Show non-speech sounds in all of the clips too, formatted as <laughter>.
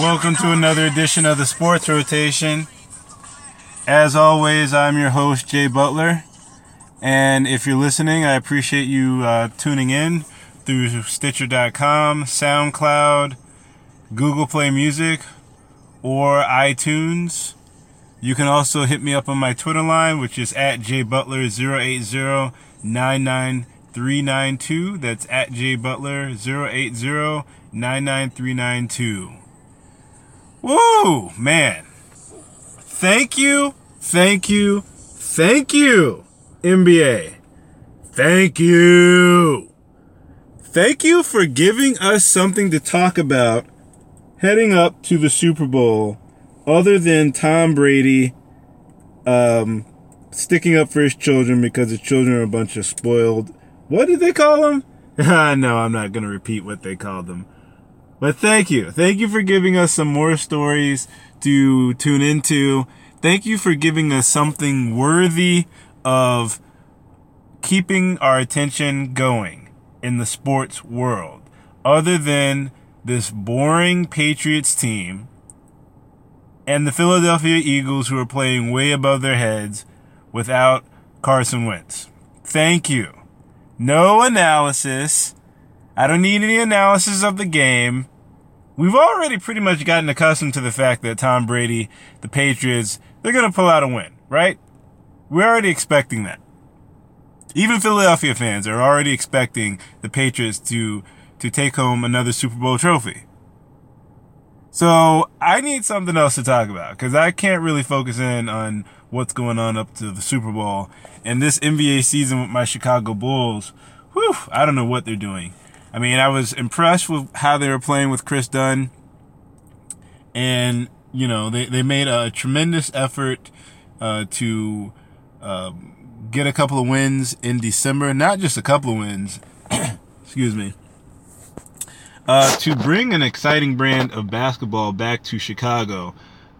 Welcome to another edition of the Sports Rotation. As always, I'm your host, Jay Butler. And if you're listening, I appreciate you uh, tuning in through Stitcher.com, SoundCloud, Google Play Music, or iTunes. You can also hit me up on my Twitter line, which is at jbutler08099392. That's at jbutler08099392. Woo, man. Thank you, thank you, thank you, NBA. Thank you. Thank you for giving us something to talk about heading up to the Super Bowl other than Tom Brady um, sticking up for his children because his children are a bunch of spoiled. What did they call them? <laughs> no, I'm not going to repeat what they called them. But thank you. Thank you for giving us some more stories to tune into. Thank you for giving us something worthy of keeping our attention going in the sports world, other than this boring Patriots team and the Philadelphia Eagles who are playing way above their heads without Carson Wentz. Thank you. No analysis. I don't need any analysis of the game. We've already pretty much gotten accustomed to the fact that Tom Brady, the Patriots, they're going to pull out a win, right? We're already expecting that. Even Philadelphia fans are already expecting the Patriots to to take home another Super Bowl trophy. So I need something else to talk about because I can't really focus in on what's going on up to the Super Bowl and this NBA season with my Chicago Bulls. Whew, I don't know what they're doing. I mean, I was impressed with how they were playing with Kris Dunn, and you know they they made a tremendous effort uh, to uh, get a couple of wins in December. Not just a couple of wins. <clears throat> excuse me uh, to bring an exciting brand of basketball back to Chicago.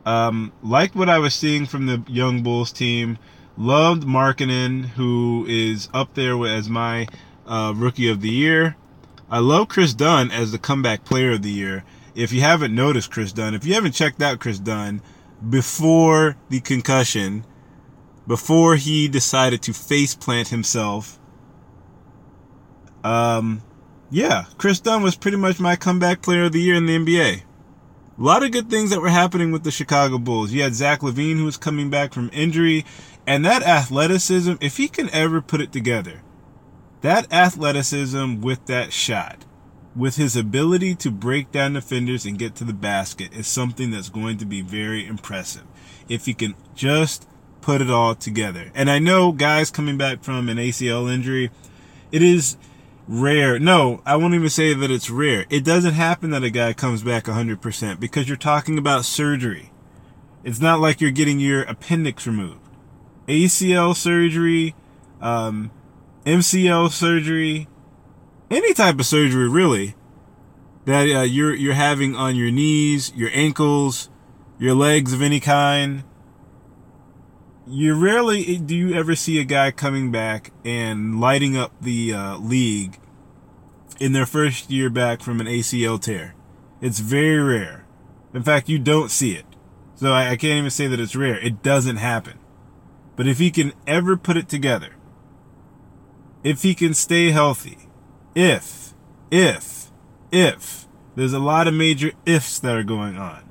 Um, liked what I was seeing from the young Bulls team. Loved Markkanen, who is up there as my uh, rookie of the year. I love Kris Dunn as the comeback player of the year. If you haven't noticed Kris Dunn, if you haven't checked out Kris Dunn before the concussion, before he decided to face plant himself, um, yeah, Kris Dunn was pretty much my comeback player of the year in the NBA. A lot of good things that were happening with the Chicago Bulls. You had Zach LaVine who was coming back from injury, and that athleticism, if he can ever put it together, that athleticism with that shot, with his ability to break down defenders and get to the basket, is something that's going to be very impressive. If he can just put it all together. And I know guys coming back from an ACL injury, it is rare. No, I won't even say that it's rare. It doesn't happen that a guy comes back 100% because you're talking about surgery. It's not like you're getting your appendix removed. ACL surgery, um, MCL surgery, any type of surgery really that uh, you're you're having on your knees, your ankles, your legs of any kind you rarely do you ever see a guy coming back and lighting up the uh, league in their first year back from an ACL tear. It's very rare. In fact, you don't see it. So I, I can't even say that it's rare. It doesn't happen. But if he can ever put it together, if he can stay healthy, if, if, if, there's a lot of major ifs that are going on.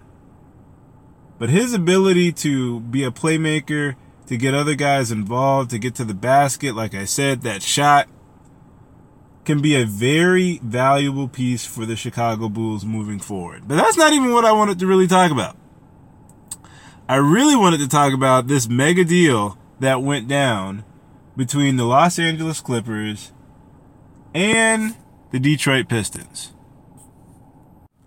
But his ability to be a playmaker, to get other guys involved, to get to the basket, like I said, that shot can be a very valuable piece for the Chicago Bulls moving forward. But that's not even what I wanted to really talk about. I really wanted to talk about this mega deal that went down between the Los Angeles Clippers and the Detroit Pistons.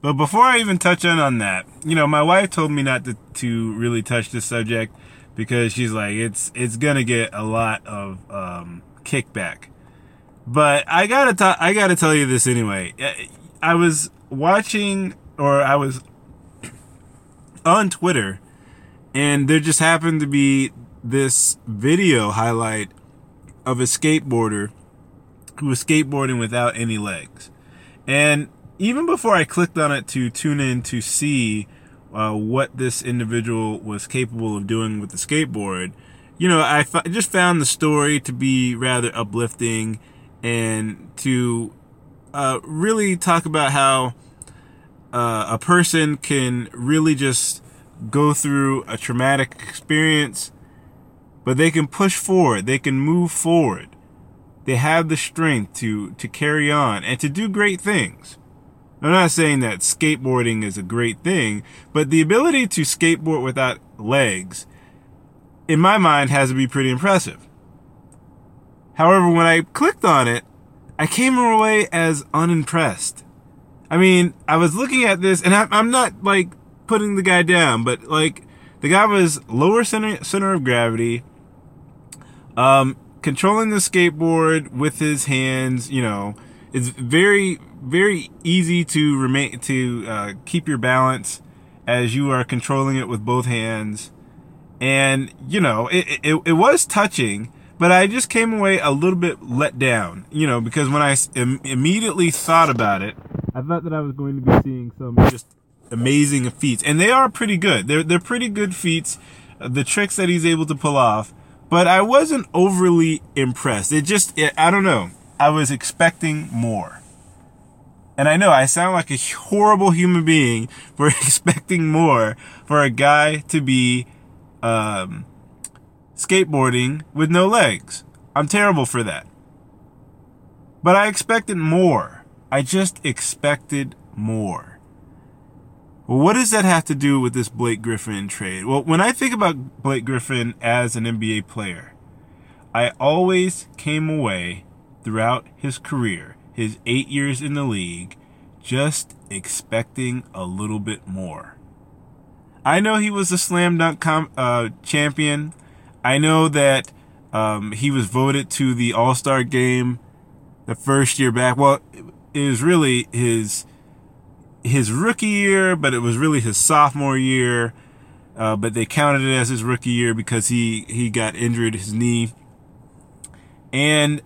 But before I even touch on on that, you know, my wife told me not to, to really touch this subject because she's like, it's it's gonna get a lot of um, kickback. But I gotta t- I gotta tell you this anyway. I was watching, or I was <clears throat> on Twitter, and there just happened to be this video highlight of a skateboarder who was skateboarding without any legs. And even before I clicked on it to tune in to see uh, what this individual was capable of doing with the skateboard, you know, I just found the story to be rather uplifting and to uh, really talk about how uh, a person can really just go through a traumatic experience, but they can push forward, they can move forward. They have the strength to, to carry on and to do great things. I'm not saying that skateboarding is a great thing, but the ability to skateboard without legs, in my mind, has to be pretty impressive. However, when I clicked on it, I came away as unimpressed. I mean, I was looking at this, and I, am not like putting the guy down, but like the guy was lower center center of gravity, um, controlling the skateboard with his hands. You know, it's very very easy to remain to uh, keep your balance as you are controlling it with both hands, and you know it it, it was touching. But I just came away a little bit let down, you know, because when I Im- immediately thought about it, I thought that I was going to be seeing some just amazing feats, and they are pretty good. They're they're pretty good feats. The tricks that he's able to pull off, but I wasn't overly impressed. It just it, I don't know. I was expecting more. And I know I sound like a horrible human being for <laughs> expecting more for a guy to be um, skateboarding with no legs. I'm terrible for that. But I expected more. I just expected more. Well, what does that have to do with this Blake Griffin trade? Well, when I think about Blake Griffin as an NBA player, I always came away throughout his career, his eight years in the league, just expecting a little bit more. I know he was a slam dunk com- uh, champion. I know that um, he was voted to the All Star game the first year back. Well, it was really his his rookie year, but it was really his sophomore year. Uh, but they counted it as his rookie year because he he got injured his knee. And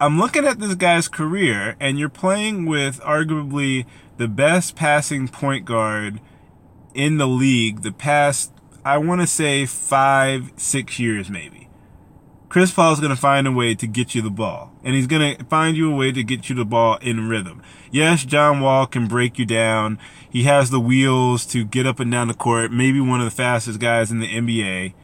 I'm looking at this guy's career, and you're playing with arguably the best passing point guard in the league the past, I want to say, five, six years maybe. Chris Paul is going to find a way to get you the ball. And he's going to find you a way to get you the ball in rhythm. Yes, John Wall can break you down. He has the wheels to get up and down the court. Maybe one of the fastest guys in the NBA.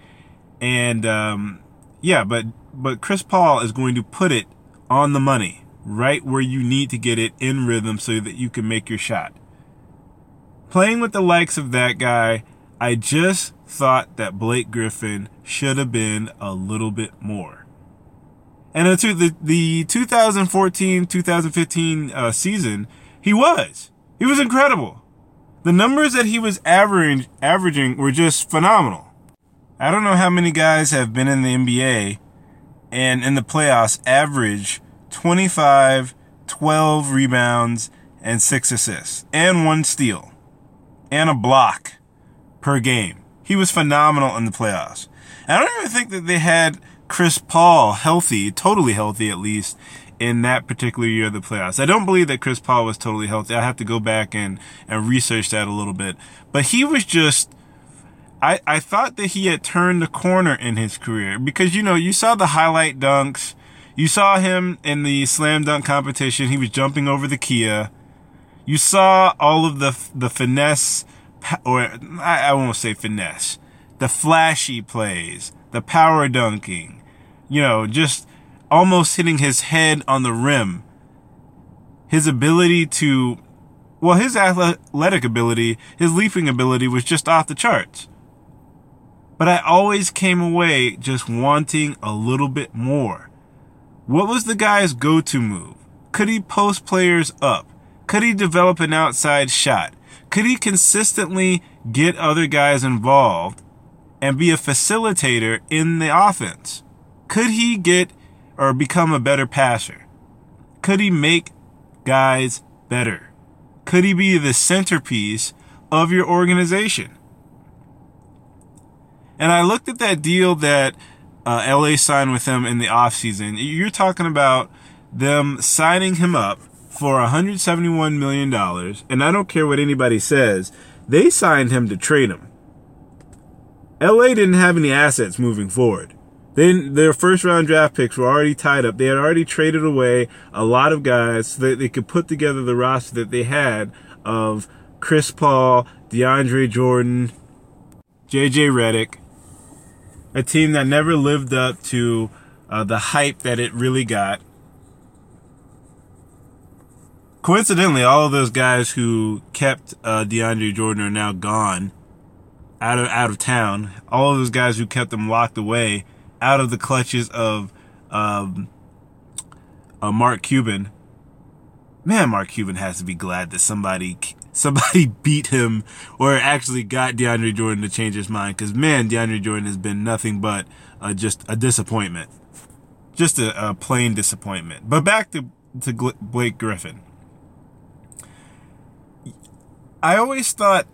And, um, yeah, but, but Chris Paul is going to put it on the money, right where you need to get it in rhythm so that you can make your shot. Playing with the likes of that guy, I just thought that Blake Griffin should have been a little bit more. And the, the 2014-2015 uh, season, he was. He was incredible. The numbers that he was averaging, averaging were just phenomenal. I don't know how many guys have been in the NBA and in the playoffs average 25, 12 rebounds, and 6 assists, and one steal, and a block per game. He was phenomenal in the playoffs. And I don't even think that they had Chris Paul healthy, totally healthy at least, in that particular year of the playoffs. I don't believe that Chris Paul was totally healthy. I have to go back and, and research that a little bit. But he was just, I, I thought that he had turned the corner in his career because, you know, you saw the highlight dunks. You saw him in the slam dunk competition. He was jumping over the Kia. You saw all of the, the finesse or I, I won't say finesse, the flashy plays, the power dunking, you know, just almost hitting his head on the rim. His ability to, well, his athletic ability, his leaping ability was just off the charts. But I always came away just wanting a little bit more. What was the guy's go to move? Could he post players up? Could he develop an outside shot? Could he consistently get other guys involved and be a facilitator in the offense? Could he get or become a better passer? Could he make guys better? Could he be the centerpiece of your organization? And I looked at that deal that uh, LA signed with him in the offseason. You're talking about them signing him up for $171 million. And I don't care what anybody says, they signed him to trade him. LA didn't have any assets moving forward. Then their first round draft picks were already tied up. They had already traded away a lot of guys so that they could put together the roster that they had of Chris Paul, DeAndre Jordan, JJ Redick, a team that never lived up to uh, the hype that it really got. Coincidentally, all of those guys who kept uh, DeAndre Jordan are now gone, out of out of town. All of those guys who kept them locked away, out of the clutches of um, uh, Mark Cuban. Man, Mark Cuban has to be glad that somebody somebody <laughs> beat him or actually got DeAndre Jordan to change his mind. Because man, DeAndre Jordan has been nothing but uh, just a disappointment, just a, a, plain disappointment. But back to to Blake Griffin. I always thought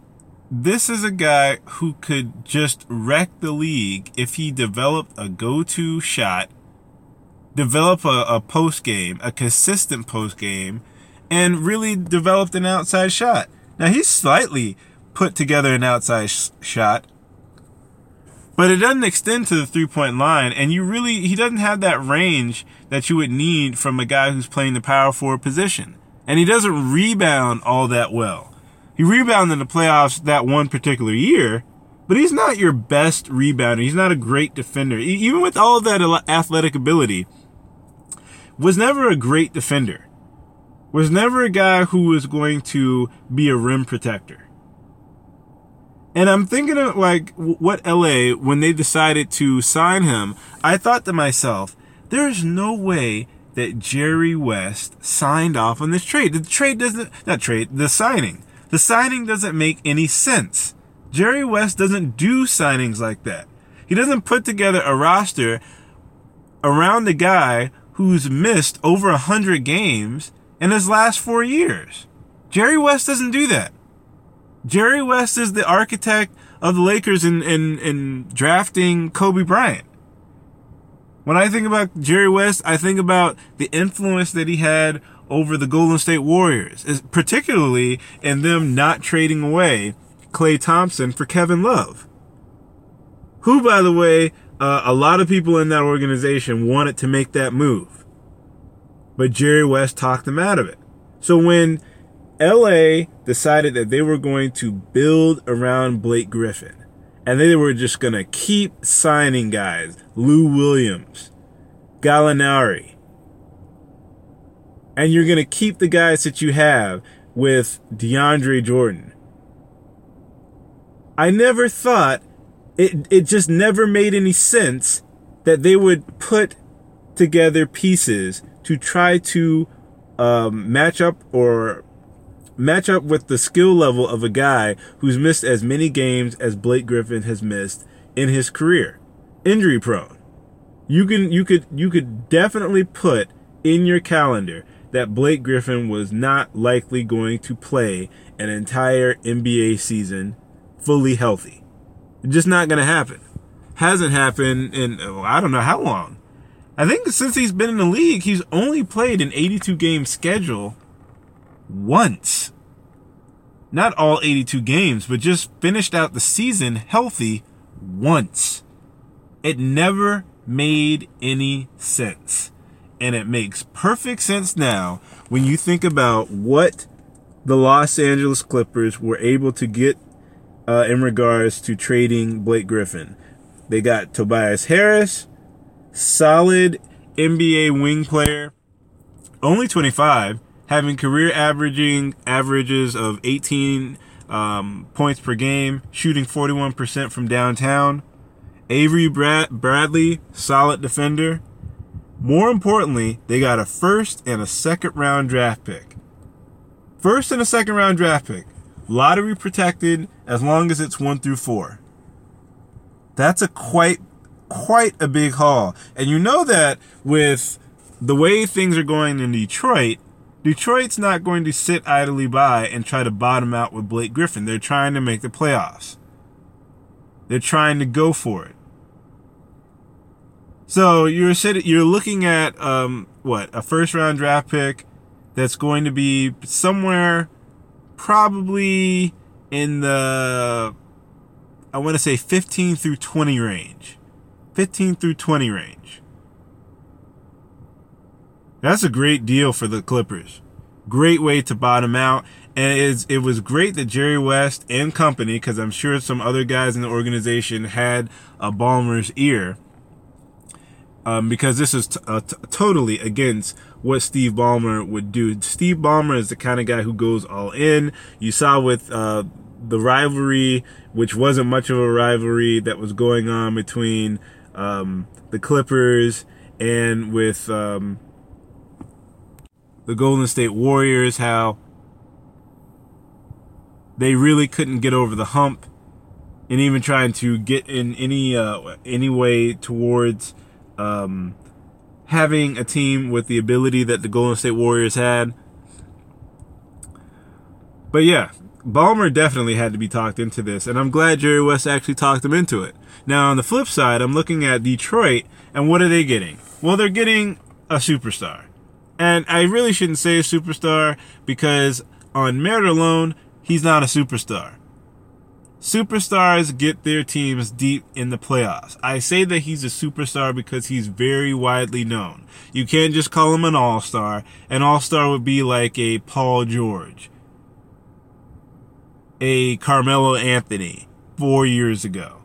this is a guy who could just wreck the league if he developed a go-to shot, develop a, a post game, a consistent post game and really developed an outside shot. Now he's slightly put together an outside sh- shot, but it doesn't extend to the three point line. And you really, he doesn't have that range that you would need from a guy who's playing the power forward position. And he doesn't rebound all that well. He rebounded in the playoffs that one particular year, but he's not your best rebounder. He's not a great defender. Even with all that athletic ability, was never a great defender was never a guy who was going to be a rim protector. And I'm thinking of like what LA, when they decided to sign him, I thought to myself, there's no way that Jerry West signed off on this trade. The trade doesn't, not trade, the signing. The signing doesn't make any sense. Jerry West doesn't do signings like that. He doesn't put together a roster around the guy who's missed over a hundred games in his last four years. Jerry West doesn't do that. Jerry West is the architect of the Lakers in, in, in drafting Kobe Bryant. When I think about Jerry West, I think about the influence that he had over the Golden State Warriors, particularly in them not trading away Klay Thompson for Kevin Love. Who, by the way, uh, a lot of people in that organization wanted to make that move but Jerry West talked them out of it. So when LA decided that they were going to build around Blake Griffin, and they were just going to keep signing guys, Lou Williams, Gallinari, and you're going to keep the guys that you have with DeAndre Jordan. I never thought it it just never made any sense that they would put together pieces to try to um, match up or match up with the skill level of a guy who's missed as many games as Blake Griffin has missed in his career, injury prone. You can you could you could definitely put in your calendar that Blake Griffin was not likely going to play an entire NBA season fully healthy. just not going to happen. Hasn't happened in oh, I don't know how long. I think since he's been in the league, he's only played an 82 game schedule once. Not all 82 games, but just finished out the season healthy once. It never made any sense. And it makes perfect sense now when you think about what the Los Angeles Clippers were able to get uh, in regards to trading Blake Griffin. They got Tobias Harris, solid NBA wing player, only 25, having career averaging averages of 18 um, points per game, shooting 41% from downtown. Avery Brad- Bradley, solid defender. More importantly, they got a first and a second round draft pick. First and a second round draft pick. Lottery protected as long as it's one through four. That's a quite quite a big haul. And you know that with the way things are going in Detroit, Detroit's not going to sit idly by and try to bottom out with Blake Griffin. They're trying to make the playoffs. They're trying to go for it. So you're you're looking at um, what a first round draft pick that's going to be somewhere probably in the I want to say 15 through 20 range. 15 through 20 range. That's a great deal for the Clippers. Great way to bottom out. And it's, it was great that Jerry West and company, because I'm sure some other guys in the organization had a Ballmer's ear, um, because this is t- uh, t- totally against what Steve Ballmer would do. Steve Ballmer is the kind of guy who goes all in. You saw with uh, the rivalry, which wasn't much of a rivalry that was going on between um, the Clippers and with um, the Golden State Warriors, how they really couldn't get over the hump and even trying to get in any uh, any way towards um, having a team with the ability that the Golden State Warriors had. But yeah, Ballmer definitely had to be talked into this, and I'm glad Jerry West actually talked him into it. Now, on the flip side, I'm looking at Detroit, and what are they getting? Well, they're getting a superstar. And I really shouldn't say a superstar because on merit alone, he's not a superstar. Superstars get their teams deep in the playoffs. I say that he's a superstar because he's very widely known. You can't just call him an all-star. An all-star would be like a Paul George a Carmelo Anthony four years ago.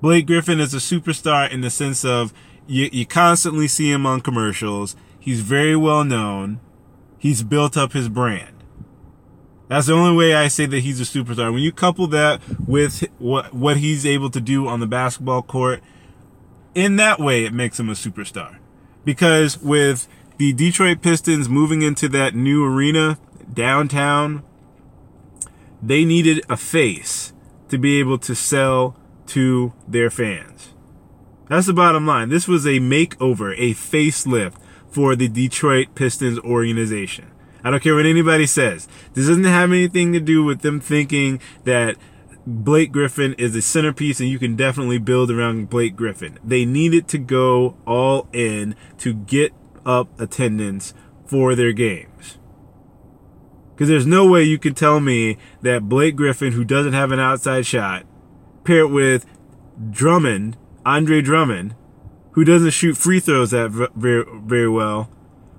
Blake Griffin is a superstar in the sense of you, you constantly see him on commercials. He's very well known. He's built up his brand. That's the only way I say that he's a superstar. When you couple that with what what he's able to do on the basketball court, in that way it makes him a superstar. Because with the Detroit Pistons moving into that new arena downtown they needed a face to be able to sell to their fans. That's the bottom line. This was a makeover, a facelift for the Detroit Pistons organization. I don't care what anybody says. This doesn't have anything to do with them thinking that Blake Griffin is a centerpiece and you can definitely build around Blake Griffin. They needed to go all in to get up attendance for their games. Because there's no way you can tell me that Blake Griffin, who doesn't have an outside shot, paired with Drummond, Andre Drummond, who doesn't shoot free throws that very, very well,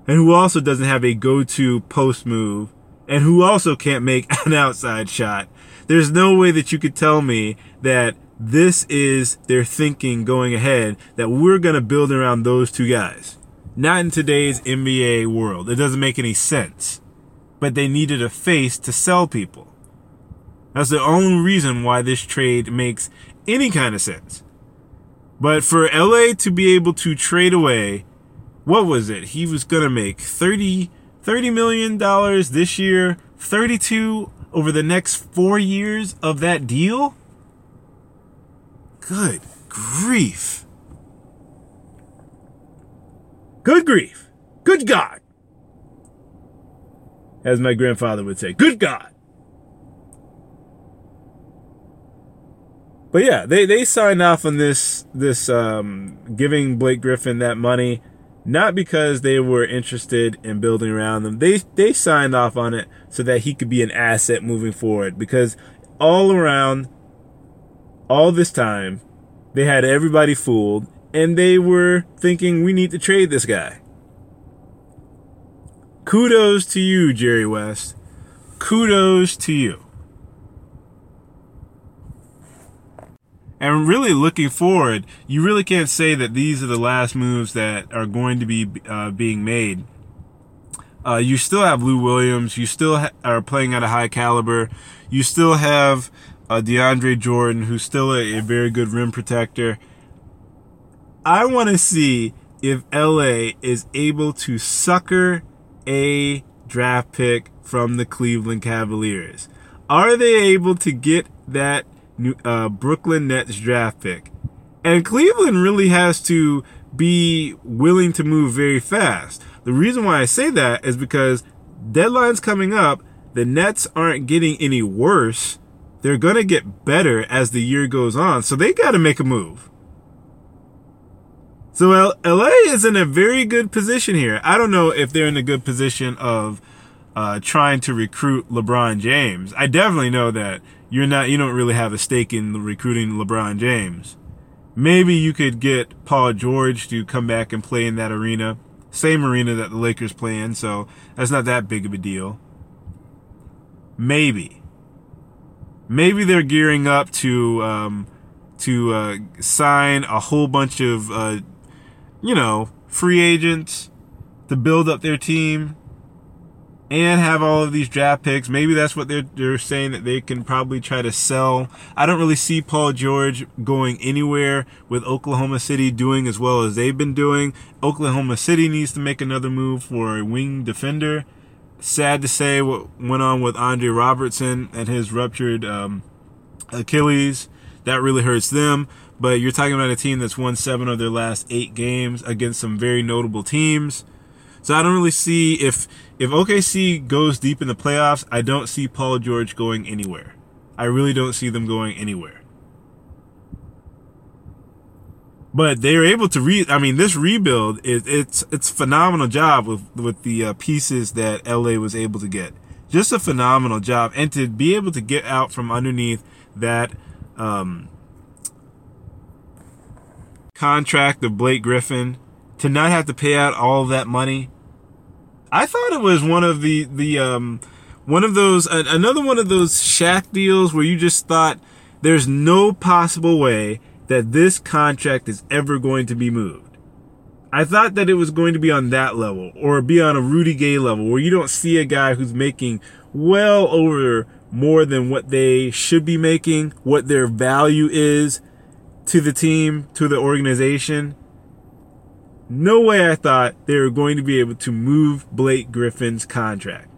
and who also doesn't have a go-to post move, and who also can't make <laughs> an outside shot. There's no way that you could tell me that this is their thinking going ahead, that we're going to build around those two guys. Not in today's NBA world. It doesn't make any sense but they needed a face to sell people. That's the only reason why this trade makes any kind of sense. But for LA to be able to trade away, what was it? He was going to make 30, 30 million dollars this year, 32 over the next 4 years of that deal? Good grief. Good grief. Good God as my grandfather would say. Good God. But yeah, they, they signed off on this this um, giving Blake Griffin that money, not because they were interested in building around them. They they signed off on it so that he could be an asset moving forward. Because all around, all this time, they had everybody fooled, and they were thinking we need to trade this guy. Kudos to you, Jerry West. Kudos to you. And really looking forward, you really can't say that these are the last moves that are going to be uh, being made. Uh, you still have Lou Williams. You still ha- are playing at a high caliber. You still have uh, DeAndre Jordan, who's still a, a very good rim protector. I want to see if LA is able to sucker a draft pick from the Cleveland Cavaliers. Are they able to get that uh, Brooklyn Nets draft pick? And Cleveland really has to be willing to move very fast. The reason why I say that is because deadline's coming up. The Nets aren't getting any worse. They're going to get better as the year goes on. So they got to make a move. So L- LA is in a very good position here. I don't know if they're in a good position of uh, trying to recruit LeBron James. I definitely know that you're not, you don't really have a stake in recruiting LeBron James. Maybe you could get Paul George to come back and play in that arena, same arena that the Lakers play in. So that's not that big of a deal. Maybe. Maybe they're gearing up to um, to uh, sign a whole bunch of uh, you know, free agents to build up their team and have all of these draft picks. Maybe that's what they're they're saying that they can probably try to sell. I don't really see Paul George going anywhere with Oklahoma City doing as well as they've been doing. Oklahoma City needs to make another move for a wing defender. Sad to say what went on with Andre Robertson and his ruptured um, Achilles. That really hurts them. But you're talking about a team that's won seven of their last eight games against some very notable teams. So I don't really see if if OKC goes deep in the playoffs, I don't see Paul George going anywhere. I really don't see them going anywhere. But they're able to re. I mean, this rebuild is it's it's phenomenal job with with the uh, pieces that LA was able to get. Just a phenomenal job, and to be able to get out from underneath that um, contract of Blake Griffin to not have to pay out all that money. I thought it was one of the the um one of those uh, another one of those Shaq deals where you just thought there's no possible way that this contract is ever going to be moved. I thought that it was going to be on that level or be on a Rudy Gay level where you don't see a guy who's making well over more than what they should be making, what their value is, to the team, to the organization. No way I thought they were going to be able to move Blake Griffin's contract.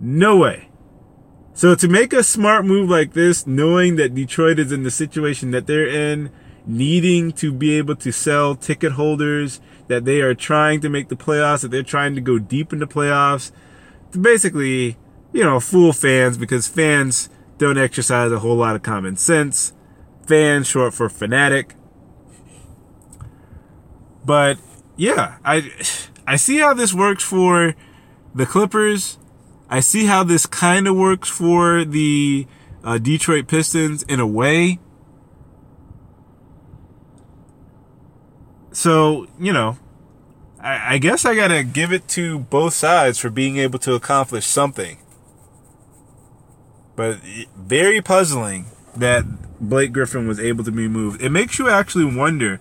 No way. So to make a smart move like this, knowing that Detroit is in the situation that they're in, needing to be able to sell ticket holders, that they are trying to make the playoffs, that they're trying to go deep into playoffs, to basically, you know, fool fans because fans don't exercise a whole lot of common sense fan, short for fanatic. But yeah, I I see how this works for the Clippers. I see how this kind of works for the uh, Detroit Pistons in a way. So, you know, I, I guess I gotta give it to both sides for being able to accomplish something. But very puzzling that Blake Griffin was able to be moved. It makes you actually wonder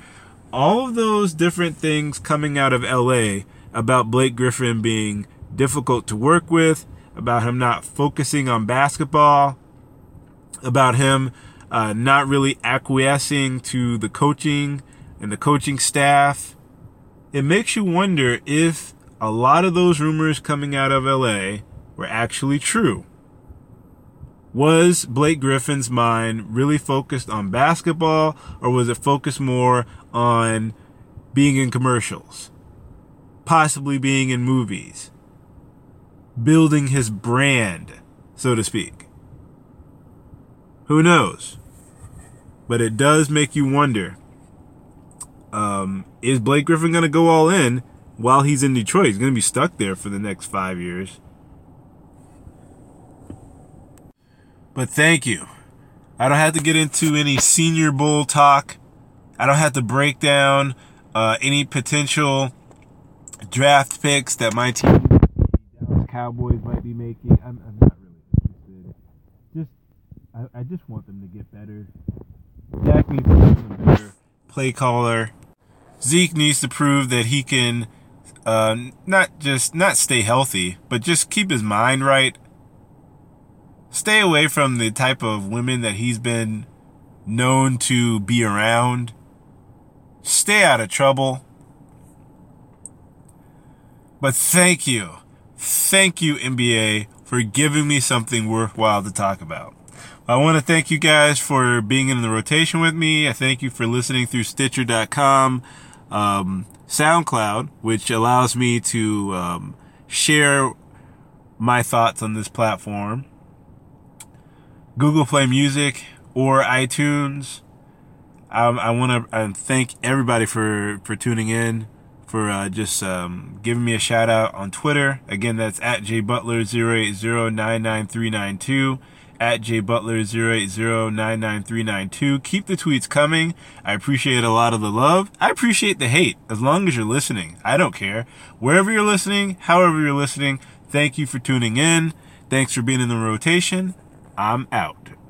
all of those different things coming out of LA about Blake Griffin being difficult to work with, about him not focusing on basketball, about him uh, not really acquiescing to the coaching and the coaching staff. It makes you wonder if a lot of those rumors coming out of LA were actually true. Was Blake Griffin's mind really focused on basketball or was it focused more on being in commercials? Possibly being in movies? Building his brand, so to speak. Who knows? But it does make you wonder um, is Blake Griffin going to go all in while he's in Detroit? He's going to be stuck there for the next five years. But thank you. I don't have to get into any Senior Bowl talk. I don't have to break down uh, any potential draft picks that my team, Dallas Cowboys, might be making. I'm, I'm not really interested. Just, I, I, just want them to get better. Dak needs to become a better play caller. Zeke needs to prove that he can uh, not just not stay healthy, but just keep his mind right stay away from the type of women that he's been known to be around. Stay out of trouble. But thank you. Thank you, NBA, for giving me something worthwhile to talk about. I want to thank you guys for being in the rotation with me. I thank you for listening through Stitcher.com, um, SoundCloud, which allows me to um, share my thoughts on this platform. Google Play Music or iTunes. Um, I want to thank everybody for, for tuning in, for uh, just um, giving me a shout out on Twitter. Again, that's at jbutler08099392 at jbutler08099392. Keep the tweets coming. I appreciate a lot of the love. I appreciate the hate as long as you're listening. I don't care. Wherever you're listening, however you're listening, thank you for tuning in. Thanks for being in the rotation. I'm out.